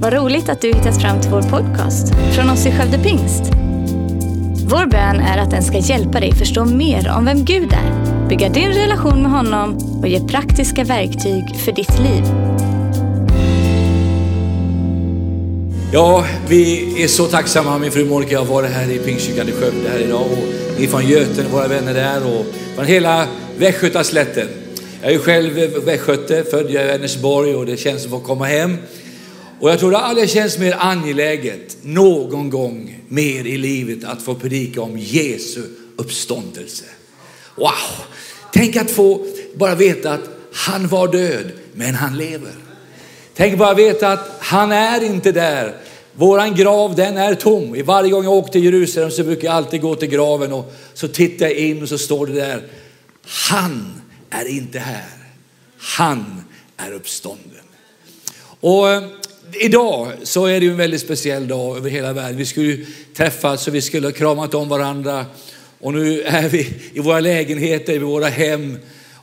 Vad roligt att du hittat fram till vår podcast från oss i Skövde Pingst. Vår bön är att den ska hjälpa dig förstå mer om vem Gud är, bygga din relation med honom och ge praktiska verktyg för ditt liv. Ja, vi är så tacksamma, min fru Monica har varit här i Pingstkyrkan i Skövde här idag och ni från Göten, våra vänner där och från hela Västgötaslätten. Jag är själv västgöte, född i Vänersborg och det känns som att komma hem. Och jag tror det aldrig känns mer angeläget någon gång mer i livet att få predika om Jesu uppståndelse. Wow! Tänk att få bara veta att han var död, men han lever. Tänk bara veta att han är inte där. Våran grav den är tom. Varje gång jag åker till Jerusalem så brukar jag alltid gå till graven och så tittar jag in och så står det där. Han är inte här. Han är uppstånden. Och eh, idag så är det ju en väldigt speciell dag över hela världen. Vi skulle ju träffas och vi skulle ha kramat om varandra. Och nu är vi i våra lägenheter, i våra hem.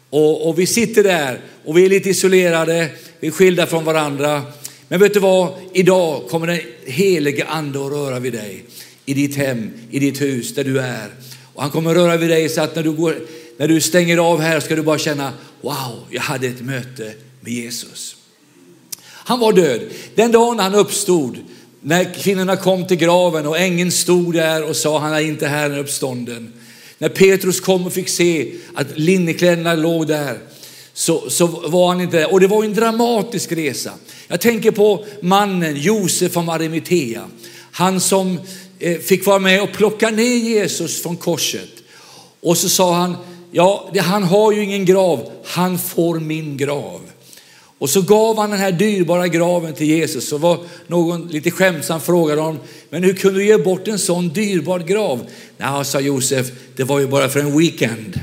Och, och vi sitter där och vi är lite isolerade, vi är skilda från varandra. Men vet du vad? Idag kommer den helige ande att röra vid dig. I ditt hem, i ditt hus, där du är. Och han kommer att röra vid dig så att när du, går, när du stänger av här ska du bara känna, wow, jag hade ett möte med Jesus. Han var död. Den dagen han uppstod, när kvinnorna kom till graven och ängeln stod där och sa han är inte här, han är uppstånden. När Petrus kom och fick se att linnekläderna låg där så, så var han inte där. Och det var en dramatisk resa. Jag tänker på mannen Josef från Arimathea. Han som eh, fick vara med och plocka ner Jesus från korset. Och så sa han, ja han har ju ingen grav, han får min grav. Och så gav han den här dyrbara graven till Jesus. Så var någon lite skämtsam frågade honom, men hur kunde du ge bort en sån dyrbar grav? Nej, sa Josef, det var ju bara för en weekend.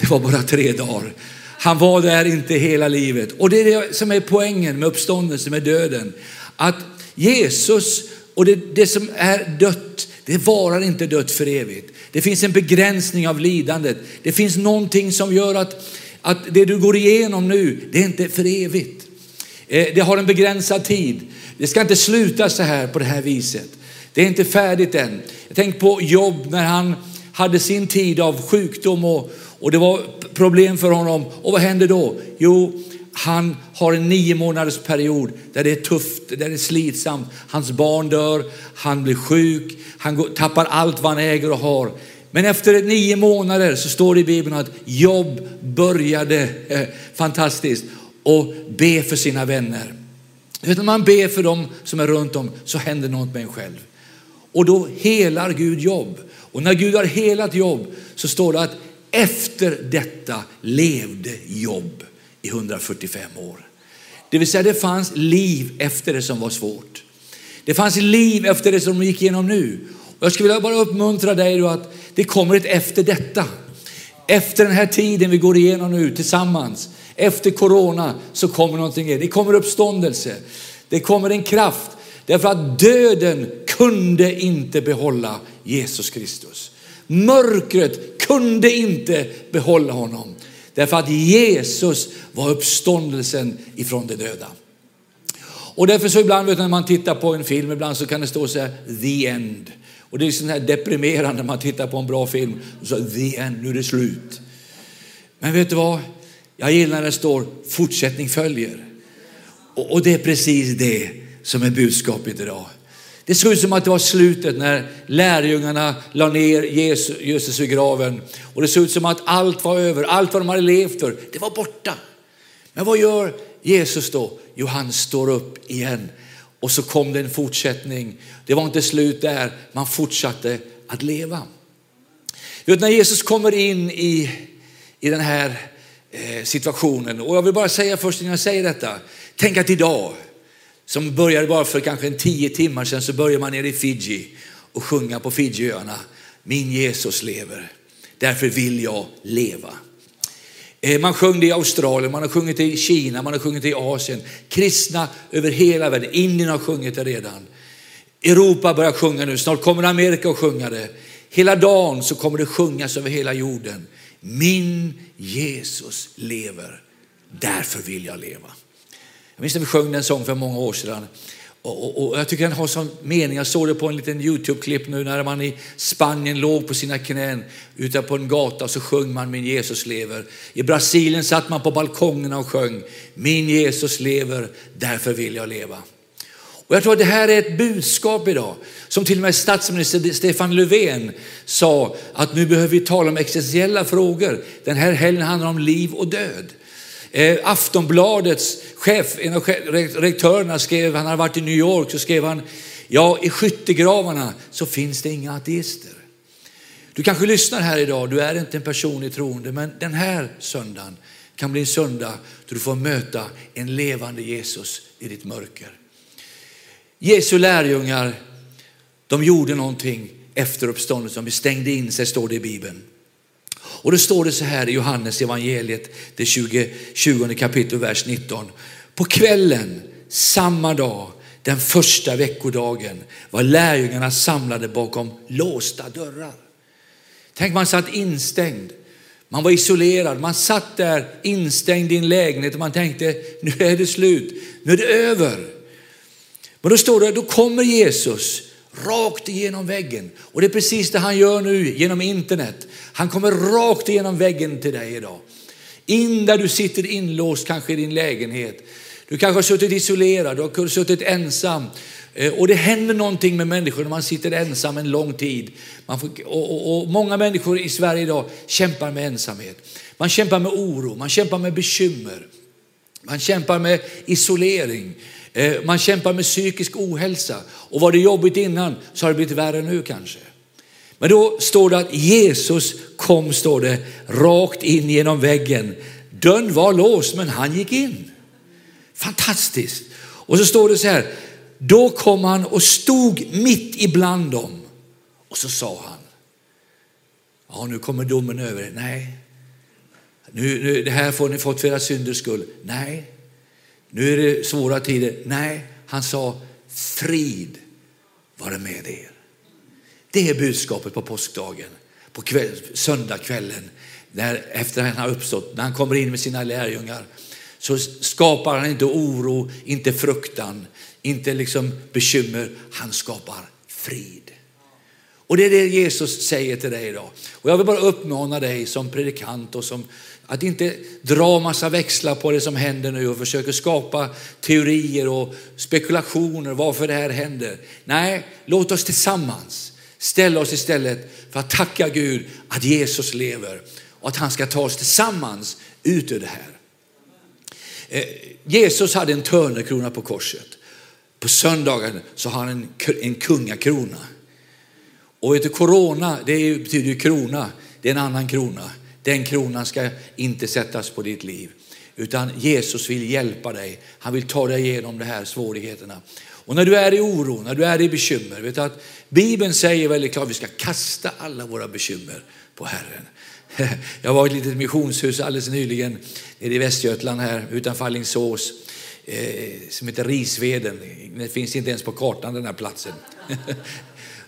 Det var bara tre dagar. Han var där inte hela livet. Och det är det som är poängen med uppståndelsen, med döden. Att Jesus och det, det som är dött, det varar inte dött för evigt. Det finns en begränsning av lidandet. Det finns någonting som gör att, att det du går igenom nu, det är inte för evigt. Eh, det har en begränsad tid. Det ska inte sluta så här på det här viset. Det är inte färdigt än. Jag tänker på Job när han hade sin tid av sjukdom och, och det var problem för honom. Och vad händer då? Jo, han har en nio månaders period där det är tufft, där det är slitsamt. Hans barn dör, han blir sjuk, han går, tappar allt vad han äger och har. Men efter nio månader så står det i Bibeln att Jobb började, eh, fantastiskt, och be för sina vänner. När man ber för dem som är runt om så händer något med en själv. Och då helar Gud Jobb. Och när Gud har helat Jobb så står det att efter detta levde Jobb i 145 år. Det vill säga det fanns liv efter det som var svårt. Det fanns liv efter det som de gick igenom nu. Jag skulle vilja bara uppmuntra dig då att det kommer ett efter detta. Efter den här tiden vi går igenom nu tillsammans, efter corona så kommer någonting. Det kommer uppståndelse. Det kommer en kraft. Därför att döden kunde inte behålla Jesus Kristus. Mörkret kunde inte behålla honom. Därför att Jesus var uppståndelsen ifrån de döda. Och därför så ibland när man tittar på en film, ibland så kan det stå så här, the end. Och det är sån här deprimerande när man tittar på en bra film. Och så, the end, nu är det slut. Men vet du vad? Jag gillar när det står fortsättning följer. Och, och det är precis det som är budskapet idag. Det såg ut som att det var slutet när lärjungarna la ner Jesus, Jesus i graven. Och det såg ut som att allt var över, allt vad de hade levt för, det var borta. Men vad gör Jesus då? Jo, han står upp igen. Och så kom det en fortsättning. Det var inte slut där, man fortsatte att leva. Vet, när Jesus kommer in i, i den här eh, situationen, och jag vill bara säga först innan jag säger detta, tänk att idag, som började bara för kanske en tio timmar sedan så börjar man nere i Fiji och sjunga på Fijiöarna. Min Jesus lever, därför vill jag leva. Eh, man sjöng det i Australien, man har sjungit det i Kina, man har sjungit det i Asien. Kristna över hela världen, Indien har sjungit det redan. Europa börjar sjunga nu, snart kommer Amerika att sjunga det. Hela dagen så kommer det sjungas över hela jorden. Min Jesus lever, därför vill jag leva. Jag minns när vi sjöng den sång för många år sedan. Och, och, och, jag tycker den har sån mening. Jag såg det på en liten Youtube-klipp nu när man i Spanien låg på sina knän ute på en gata och så sjöng man Min Jesus lever. I Brasilien satt man på balkongerna och sjöng Min Jesus lever, därför vill jag leva. Och jag tror att det här är ett budskap idag som till och med statsminister Stefan Löfven sa att nu behöver vi tala om existentiella frågor. Den här helgen handlar om liv och död. Eh, Aftonbladets chef, en av redaktörerna skrev, han hade varit i New York, så skrev han, ja i skyttegravarna så finns det inga ateister. Du kanske lyssnar här idag, du är inte en person i troende, men den här söndagen kan bli en söndag då du får möta en levande Jesus i ditt mörker. Jesu lärjungar, de gjorde någonting efter uppståndelsen, de stängde in sig står det i Bibeln. Och då står det så här i Johannes evangeliet, det 20, 20 kapitel, vers 19. På kvällen samma dag, den första veckodagen, var lärjungarna samlade bakom låsta dörrar. Tänk man satt instängd, man var isolerad, man satt där instängd i en lägenhet och man tänkte nu är det slut, nu är det över. Men då står det, då kommer Jesus rakt igenom väggen. Och det är precis det han gör nu genom internet. Han kommer rakt igenom väggen till dig idag. In där du sitter inlåst kanske i din lägenhet. Du kanske har suttit isolerad, du har suttit ensam. Eh, och det händer någonting med människor när man sitter ensam en lång tid. Får, och, och, och, många människor i Sverige idag kämpar med ensamhet. Man kämpar med oro, man kämpar med bekymmer. Man kämpar med isolering. Eh, man kämpar med psykisk ohälsa och var det jobbigt innan så har det blivit värre nu kanske. Men då står det att Jesus kom, står det, rakt in genom väggen. Dörren var låst men han gick in. Fantastiskt. Och så står det så här, då kom han och stod mitt ibland dem och så sa han, ja nu kommer domen över er. Nej, nu, nu, det här får ni fått för era synders skull. Nej, nu är det svåra tider. Nej, han sa frid vare med er. Det är budskapet på påskdagen, på kväll, söndagskvällen, när, efter att han har uppstått, när han kommer in med sina lärjungar så skapar han inte oro, inte fruktan, inte liksom bekymmer. Han skapar frid. Och det är det Jesus säger till dig idag. Och jag vill bara uppmana dig som predikant och som att inte dra massa växlar på det som händer nu och försöka skapa teorier och spekulationer varför det här händer. Nej, låt oss tillsammans ställa oss istället för att tacka Gud att Jesus lever och att han ska ta oss tillsammans ut ur det här. Eh, Jesus hade en törnekrona på korset. På söndagen så har han en, en kungakrona. Och vet du, corona, det betyder ju krona, det är en annan krona. Den kronan ska inte sättas på ditt liv. Utan Jesus vill hjälpa dig. Han vill ta dig igenom de här svårigheterna. Och när du är i oro, när du är i bekymmer, vet du att Bibeln säger väldigt klart att vi ska kasta alla våra bekymmer på Herren. Jag var i ett litet missionshus alldeles nyligen nere i Västergötland här utanför Alingsås eh, som heter Risveden. Det finns inte ens på kartan den här platsen.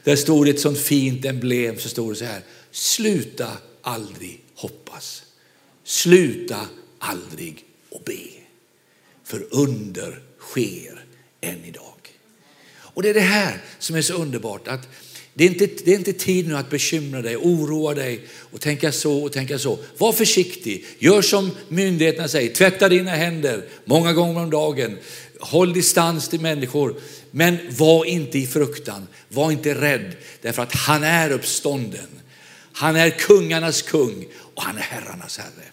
Där stod ett sånt fint emblem så stod det så här. Sluta aldrig hoppas. Sluta aldrig att be. För under sker än idag. Och det är det här som är så underbart. att det är, inte, det är inte tid nu att bekymra dig, oroa dig och tänka så och tänka så. Var försiktig, gör som myndigheterna säger, tvätta dina händer många gånger om dagen. Håll distans till människor, men var inte i fruktan, var inte rädd, därför att han är uppstånden. Han är kungarnas kung och han är herrarnas herre.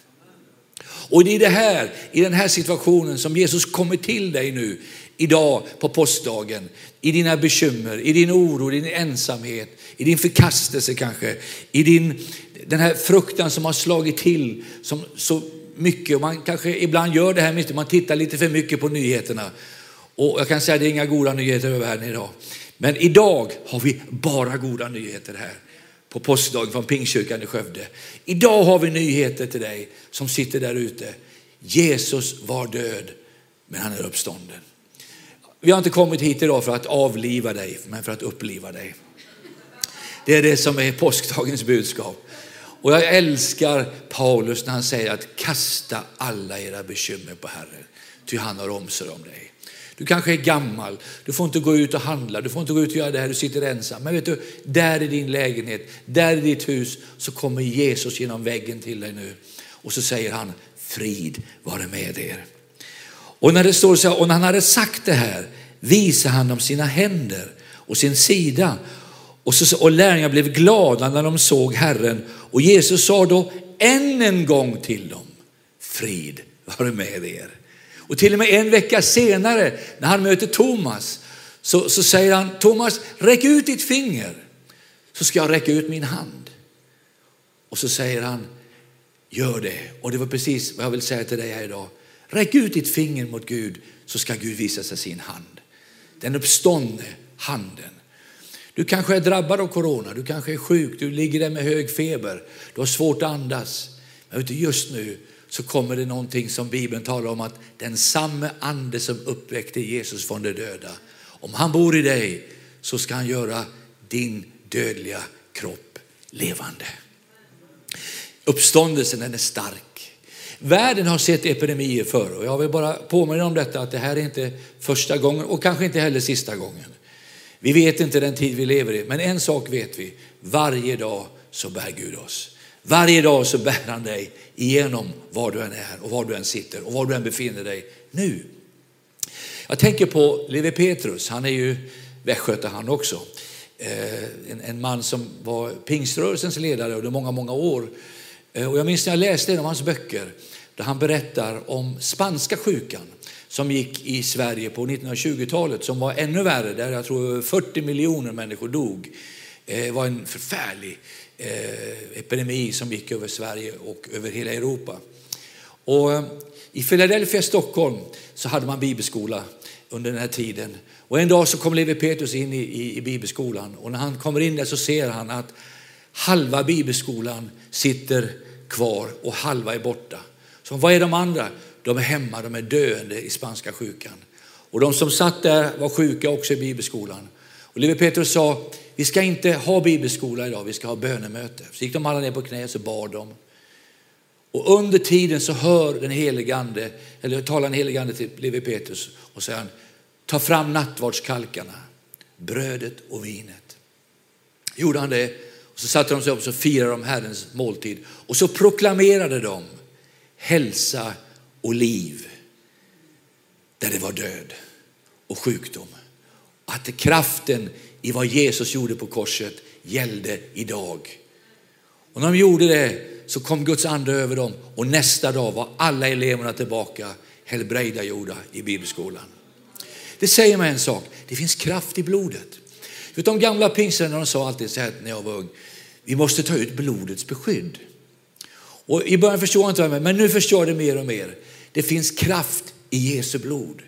Och det är det här, i den här situationen som Jesus kommer till dig nu idag på postdagen. I dina bekymmer, i din oro, i din ensamhet, i din förkastelse kanske, i din, den här fruktan som har slagit till som så mycket. Och man kanske ibland gör det här mycket, man tittar lite för mycket på nyheterna. Och jag kan säga att det är inga goda nyheter över världen idag. Men idag har vi bara goda nyheter här på påskdagen från Pingstkyrkan i Skövde. Idag har vi nyheter till dig som sitter där ute. Jesus var död, men han är uppstånden. Vi har inte kommit hit idag för att avliva dig, men för att uppliva dig. Det är det som är påskdagens budskap. Och jag älskar Paulus när han säger att kasta alla era bekymmer på Herren, ty han har omsorg om dig. Du kanske är gammal, du får inte gå ut och handla, du får inte gå ut och göra det här, du sitter ensam. Men vet du, där i din lägenhet, där i ditt hus så kommer Jesus genom väggen till dig nu. Och så säger han, frid vare med er. Och när det står så och när han hade sagt det här visade han dem sina händer och sin sida. Och, så, och lärjungarna blev glada när de såg Herren. Och Jesus sa då än en gång till dem, frid vare med er. Och till och med en vecka senare när han möter Thomas så, så säger han, Thomas räck ut ditt finger så ska jag räcka ut min hand. Och så säger han, gör det. Och det var precis vad jag vill säga till dig här idag. Räck ut ditt finger mot Gud så ska Gud visa sig sin hand. Den uppståndne handen. Du kanske är drabbad av corona, du kanske är sjuk, du ligger där med hög feber, du har svårt att andas. Men just nu så kommer det någonting som Bibeln talar om att den samme ande som uppväckte Jesus från de döda, om han bor i dig så ska han göra din dödliga kropp levande. Uppståndelsen den är stark. Världen har sett epidemier förr och jag vill bara påminna om detta att det här är inte första gången och kanske inte heller sista gången. Vi vet inte den tid vi lever i, men en sak vet vi. Varje dag så bär Gud oss. Varje dag så bär han dig igenom var du än är och var du än sitter och var du än befinner dig nu. Jag tänker på Levi Petrus, han är ju västgöte han också. Eh, en, en, man som var pingströrelsens ledare under många, många år. Eh, och jag minns när jag läste en av hans böcker där han berättar om spanska sjukan som gick i Sverige på 1920-talet som var ännu värre, där jag tror 40 miljoner människor dog. Det var en förfärlig Eh, epidemi som gick över Sverige och över hela Europa. Och eh, I Philadelphia, Stockholm, så hade man bibelskola under den här tiden. Och en dag så kom Levi Petrus in i, i, i bibelskolan och när han kommer in där så ser han att halva bibelskolan sitter kvar och halva är borta. Så vad är de andra? De är hemma, de är döende i spanska sjukan. Och de som satt där var sjuka också i bibelskolan. Och Levi Petrus sa, vi ska inte ha bibelskola idag, vi ska ha bönemöte. Så gick de alla ner på knä och bad de. Och under tiden så hör den helige ande, eller talar den helige ande till Levi Petrus och säger han, ta fram nattvardskalkarna, brödet och vinet. Gjorde han det och så satte de sig upp och så firade de Herrens måltid och så proklamerade de hälsa och liv där det var död och sjukdom. Att kraften i vad Jesus gjorde på korset gällde idag. Och när de gjorde det så kom Guds ande över dem och nästa dag var alla eleverna tillbaka helbrägdagjorda i bibelskolan. Det säger mig en sak, det finns kraft i blodet. De gamla pingstvännerna sa alltid så här när jag var ung, vi måste ta ut blodets beskydd. Och I början förstod jag inte men nu förstår jag det mer och mer. Det finns kraft i Jesu blod.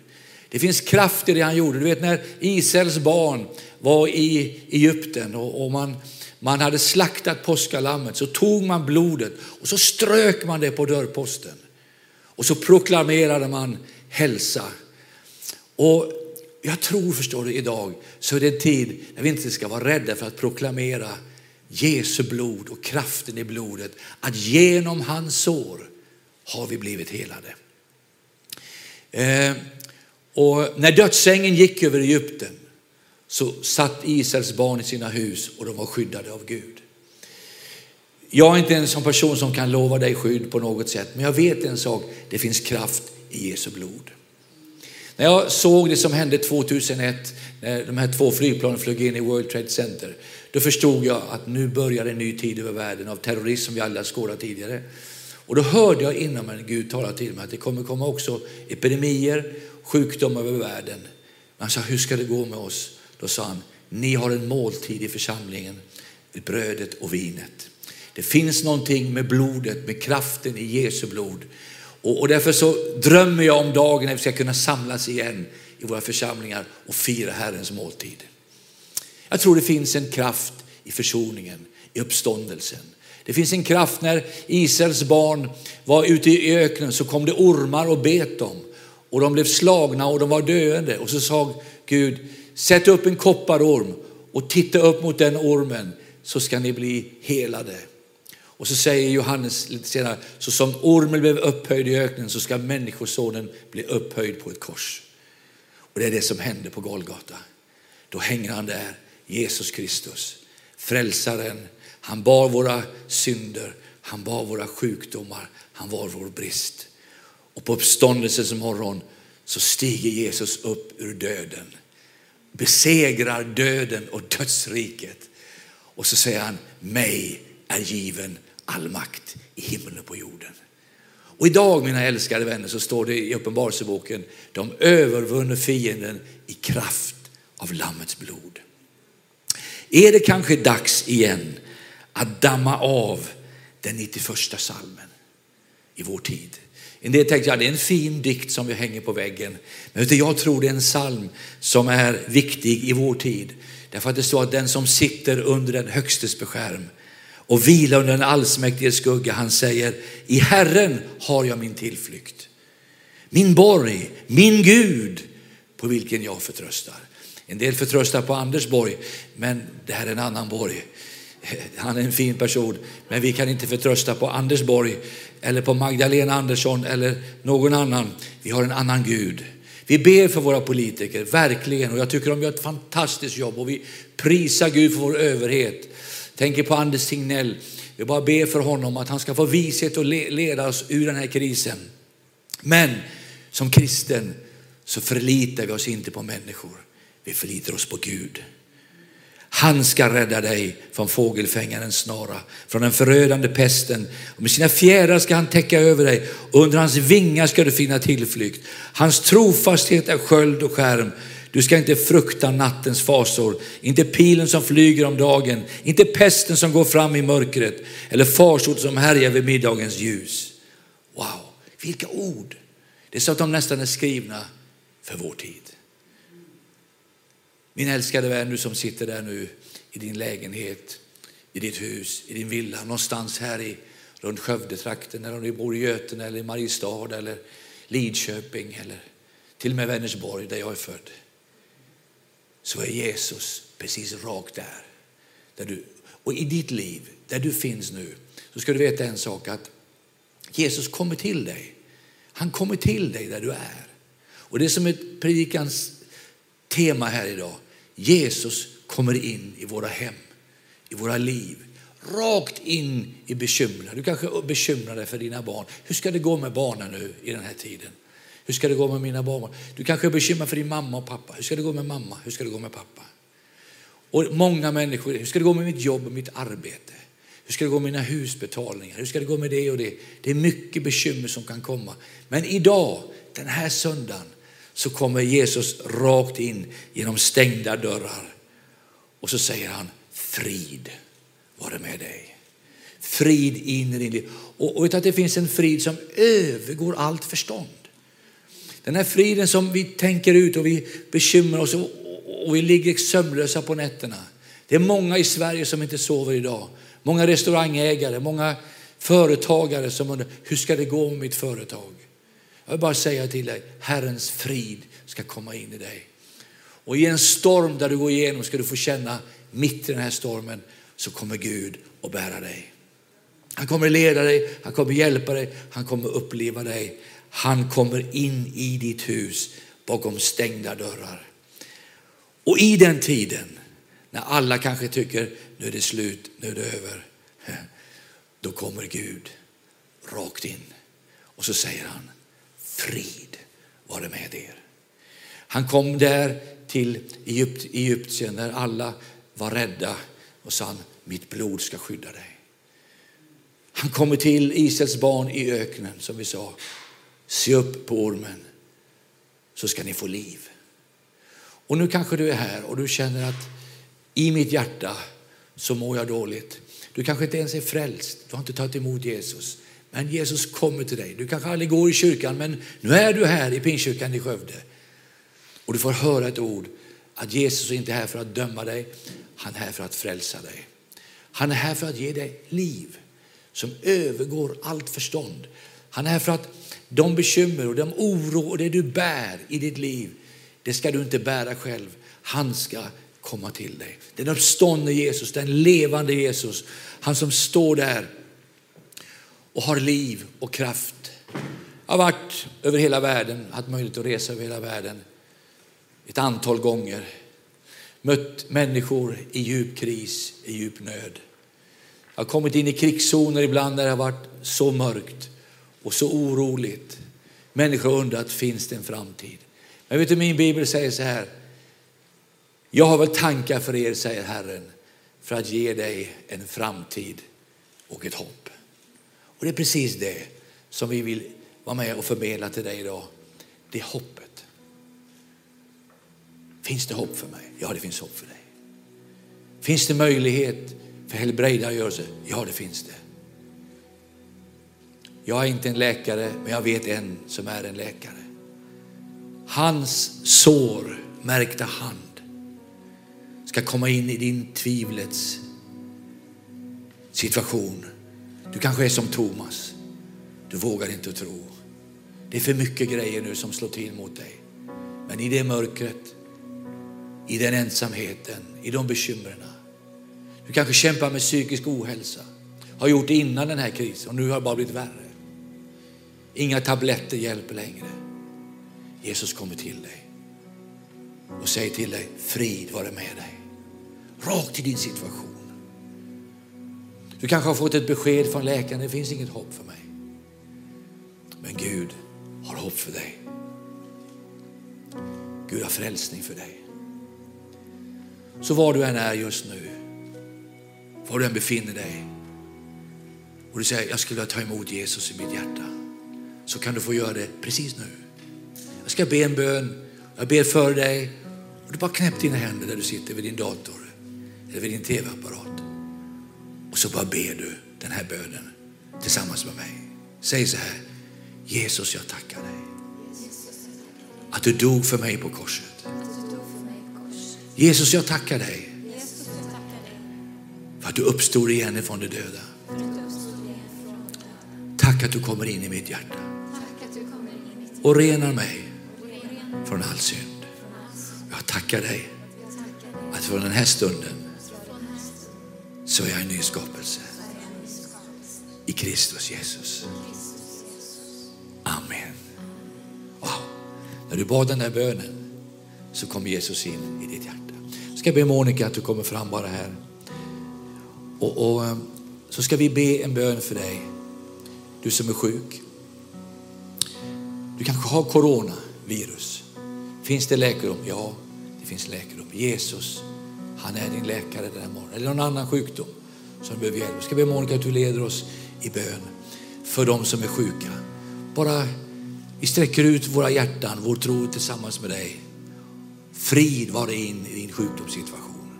Det finns kraft i det han gjorde. Du vet när Israels barn var i Egypten och, och man, man hade slaktat påskalammet så tog man blodet och så strök man det på dörrposten. Och så proklamerade man hälsa. Och jag tror, förstår du, idag så är det en tid när vi inte ska vara rädda för att proklamera Jesu blod och kraften i blodet. Att genom hans sår har vi blivit helade. Eh, och när dödsängen gick över Egypten så satt Israels barn i sina hus och de var skyddade av Gud. Jag är inte en sån person som kan lova dig skydd på något sätt, men jag vet en sak, det finns kraft i Jesu blod. När jag såg det som hände 2001, när de här två flygplanen flög in i World Trade Center, då förstod jag att nu börjar en ny tid över världen av terrorism som vi aldrig har skådat tidigare. Och då hörde jag inom mig Gud tala till mig att det kommer komma också epidemier, sjukdom över världen. Han sa, hur ska det gå med oss? Då sa han, ni har en måltid i församlingen, brödet och vinet. Det finns någonting med blodet, med kraften i Jesu blod. Och, och därför så drömmer jag om dagen när vi ska kunna samlas igen i våra församlingar och fira Herrens måltid. Jag tror det finns en kraft i försoningen, i uppståndelsen. Det finns en kraft när Israels barn var ute i öknen så kom det ormar och bet dem. Och de blev slagna och de var döende. Och så sa Gud, sätt upp en kopparorm och titta upp mot den ormen så ska ni bli helade. Och så säger Johannes lite senare, så som ormen blev upphöjd i öknen så ska människosonen bli upphöjd på ett kors. Och det är det som händer på Golgata. Då hänger han där, Jesus Kristus, frälsaren. Han bar våra synder, han bar våra sjukdomar, han var vår brist. Och på uppståndelsens morgon så stiger Jesus upp ur döden, besegrar döden och dödsriket. Och så säger han, mig är given all makt i himlen och på jorden. Och idag mina älskade vänner så står det i Uppenbarelseboken, de övervunne fienden i kraft av Lammets blod. Är det kanske dags igen att damma av den 91 salmen i vår tid? En del tänkte, jag det är en fin dikt som vi hänger på väggen. Men jag tror det är en psalm som är viktig i vår tid. Därför att det står att den som sitter under den högstes beskärm och vilar under den allsmäktige skugga, han säger, i Herren har jag min tillflykt. Min borg, min Gud, på vilken jag förtröstar. En del förtröstar på Anders borg, men det här är en annan borg. Han är en fin person, men vi kan inte förtrösta på Anders borg eller på Magdalena Andersson eller någon annan. Vi har en annan Gud. Vi ber för våra politiker, verkligen, och jag tycker de gör ett fantastiskt jobb och vi prisar Gud för vår överhet. Tänker på Anders Signell. Vi bara ber för honom att han ska få vishet och leda oss ur den här krisen. Men som kristen så förlitar vi oss inte på människor. Vi förlitar oss på Gud. Han ska rädda dig från fågelfängarens snara, från den förödande pesten. Och med sina fjädrar ska han täcka över dig och under hans vingar ska du finna tillflykt. Hans trofasthet är sköld och skärm. Du ska inte frukta nattens fasor, inte pilen som flyger om dagen, inte pesten som går fram i mörkret eller farsot som härjar vid middagens ljus. Wow, vilka ord! Det är så att de nästan är skrivna för vår tid. Min älskade vän, du som sitter där nu i din lägenhet, i ditt hus, i din villa, någonstans här i runt Skövdetrakten, eller om du bor i Götene eller i Mariestad eller Lidköping eller till och med Vänersborg där jag är född så är Jesus precis rakt där. där du, och i ditt liv, där du finns nu, så ska du veta en sak att Jesus kommer till dig. Han kommer till dig där du är. Och det är som ett predikans tema här idag. Jesus kommer in i våra hem, i våra liv. Rakt in i bekymren. Du kanske bekymrar dig för dina barn. Hur ska det gå med barnen nu i den här tiden? Hur ska det gå med mina barn? Du kanske är bekymrad för din mamma och pappa. Hur ska det gå med mamma? Hur ska det gå med pappa? Och många människor, hur ska det gå med mitt jobb och mitt arbete? Hur ska det gå med mina husbetalningar? Hur ska det gå med det och det? Det är mycket bekymmer som kan komma. Men idag, den här söndagen, så kommer Jesus rakt in genom stängda dörrar. Och så säger han, frid vare med dig. Frid in i din liv. Och, och att det finns en frid som övergår allt förstånd. Den här friden som vi tänker ut och vi bekymrar oss och vi ligger sömnlösa på nätterna. Det är många i Sverige som inte sover idag. Många restaurangägare, många företagare som undrar, hur ska det gå med mitt företag? Jag vill bara säga till dig, Herrens frid ska komma in i dig. Och i en storm där du går igenom ska du få känna, mitt i den här stormen så kommer Gud att bära dig. Han kommer leda dig, han kommer hjälpa dig, han kommer uppleva dig. Han kommer in i ditt hus bakom stängda dörrar. Och i den tiden, när alla kanske tycker nu är det slut, nu är det över. Då kommer Gud rakt in och så säger han frid vare med er. Han kom där till Egypt, Egyptien när alla var rädda och sa mitt blod ska skydda dig. Han kommer till Israels barn i öknen som vi sa Se upp på ormen så ska ni få liv. Och nu kanske du är här och du känner att i mitt hjärta så mår jag dåligt. Du kanske inte ens är frälst, du har inte tagit emot Jesus. Men Jesus kommer till dig. Du kanske aldrig går i kyrkan men nu är du här i Pingstkyrkan i Skövde. Och du får höra ett ord att Jesus är inte här för att döma dig, han är här för att frälsa dig. Han är här för att ge dig liv som övergår allt förstånd. Han är här för att de bekymmer och de oro och det du bär i ditt liv, det ska du inte bära själv. Han ska komma till dig. Den uppståndne Jesus, den levande Jesus, han som står där och har liv och kraft. Jag har varit över hela världen, haft möjlighet att resa över hela världen. ett antal gånger. Mött människor i djup kris, i djup nöd. Jag har kommit in i krigszoner ibland där det har varit så mörkt och så oroligt. Människor har undrat, finns det en framtid? Men vet du, min bibel säger så här. Jag har väl tankar för er, säger Herren, för att ge dig en framtid och ett hopp. Och det är precis det som vi vill vara med och förmedla till dig idag. Det är hoppet. Finns det hopp för mig? Ja, det finns hopp för dig. Finns det möjlighet för helbrägdagörelse? Ja, det finns det. Jag är inte en läkare, men jag vet en som är en läkare. Hans sår, märkta hand, ska komma in i din tvivlets situation. Du kanske är som Thomas. Du vågar inte tro. Det är för mycket grejer nu som slår till mot dig. Men i det mörkret, i den ensamheten, i de bekymren. Du kanske kämpar med psykisk ohälsa. Har gjort det innan den här krisen och nu har det bara blivit värre. Inga tabletter hjälper längre. Jesus kommer till dig och säger till dig, frid vare med dig. Rakt i din situation. Du kanske har fått ett besked från läkaren, det finns inget hopp för mig. Men Gud har hopp för dig. Gud har frälsning för dig. Så var du än är just nu, var du än befinner dig och du säger, jag skulle vilja ta emot Jesus i mitt hjärta, så kan du få göra det precis nu. Jag ska be en bön, jag ber för dig och du bara knäpp dina händer där du sitter vid din dator eller vid din tv-apparat. Och så bara ber du den här bönen tillsammans med mig. Säg så här, Jesus jag tackar dig. Att du dog för mig på korset. Jesus jag tackar dig. För att du uppstod igen ifrån de döda. Tack att du kommer in i mitt hjärta. Och renar mig från all synd. Jag tackar dig att från den här stunden så är jag en ny skapelse. I Kristus Jesus. Amen. Wow. När du bad den här bönen så kom Jesus in i ditt hjärta. Jag ska be Monica att du kommer fram bara här. Och, och, eh, så ska vi be en bön för dig. Du som är sjuk. Du kanske har coronavirus. Finns det läkedom? Ja, det finns läkedom. Jesus, han är din läkare den här morgonen. Eller någon annan sjukdom som du behöver hjälp. Jag ska be Monica att du leder oss i bön för de som är sjuka. Bara vi sträcker ut våra hjärtan, vår tro tillsammans med dig. Frid vare in i din sjukdomssituation.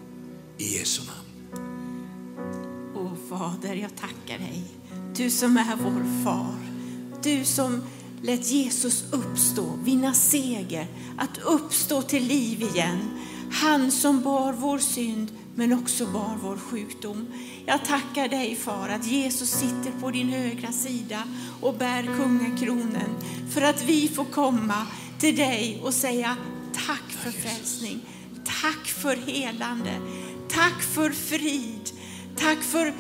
I Jesu namn. Åh Fader, jag tackar dig. Du som är vår far. Du som lät Jesus uppstå, vinna seger, att uppstå till liv igen. Han som bar vår synd men också bar vår sjukdom. Jag tackar dig far att Jesus sitter på din högra sida och bär kungakronen för att vi får komma till dig och säga tack för frälsning, tack för helande, tack för frid, tack för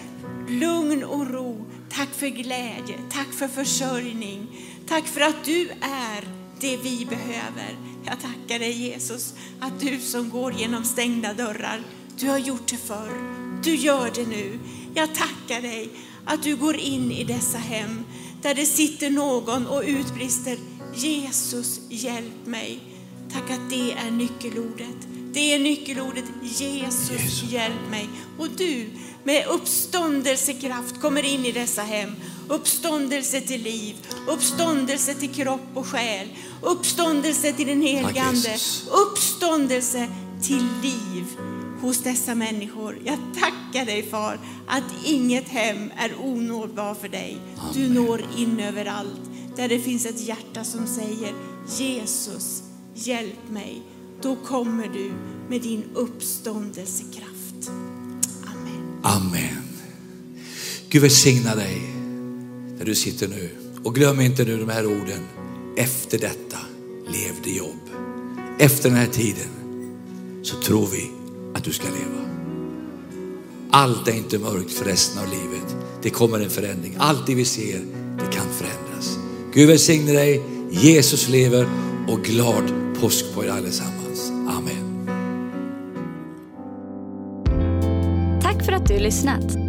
lugn och ro, tack för glädje, tack för försörjning, tack för att du är det vi behöver. Jag tackar dig Jesus att du som går genom stängda dörrar, du har gjort det förr, du gör det nu. Jag tackar dig att du går in i dessa hem där det sitter någon och utbrister Jesus hjälp mig. Tack att det är nyckelordet. Det är nyckelordet Jesus, Jesus. hjälp mig. Och du med uppståndelsekraft kommer in i dessa hem. Uppståndelse till liv, uppståndelse till kropp och själ, uppståndelse till den helige Ande, uppståndelse till liv hos dessa människor. Jag tackar dig far att inget hem är onåbar för dig. Du når in överallt där det finns ett hjärta som säger Jesus, hjälp mig. Då kommer du med din uppståndelsekraft. Amen. Amen. Gud välsigna dig där du sitter nu. Och glöm inte nu de här orden. Efter detta levde Jobb. Efter den här tiden så tror vi att du ska leva. Allt är inte mörkt för resten av livet. Det kommer en förändring. Allt det vi ser, det kan förändras. Gud välsigne dig. Jesus lever och glad påsk på er allesammans. Amen. Tack för att du lyssnat.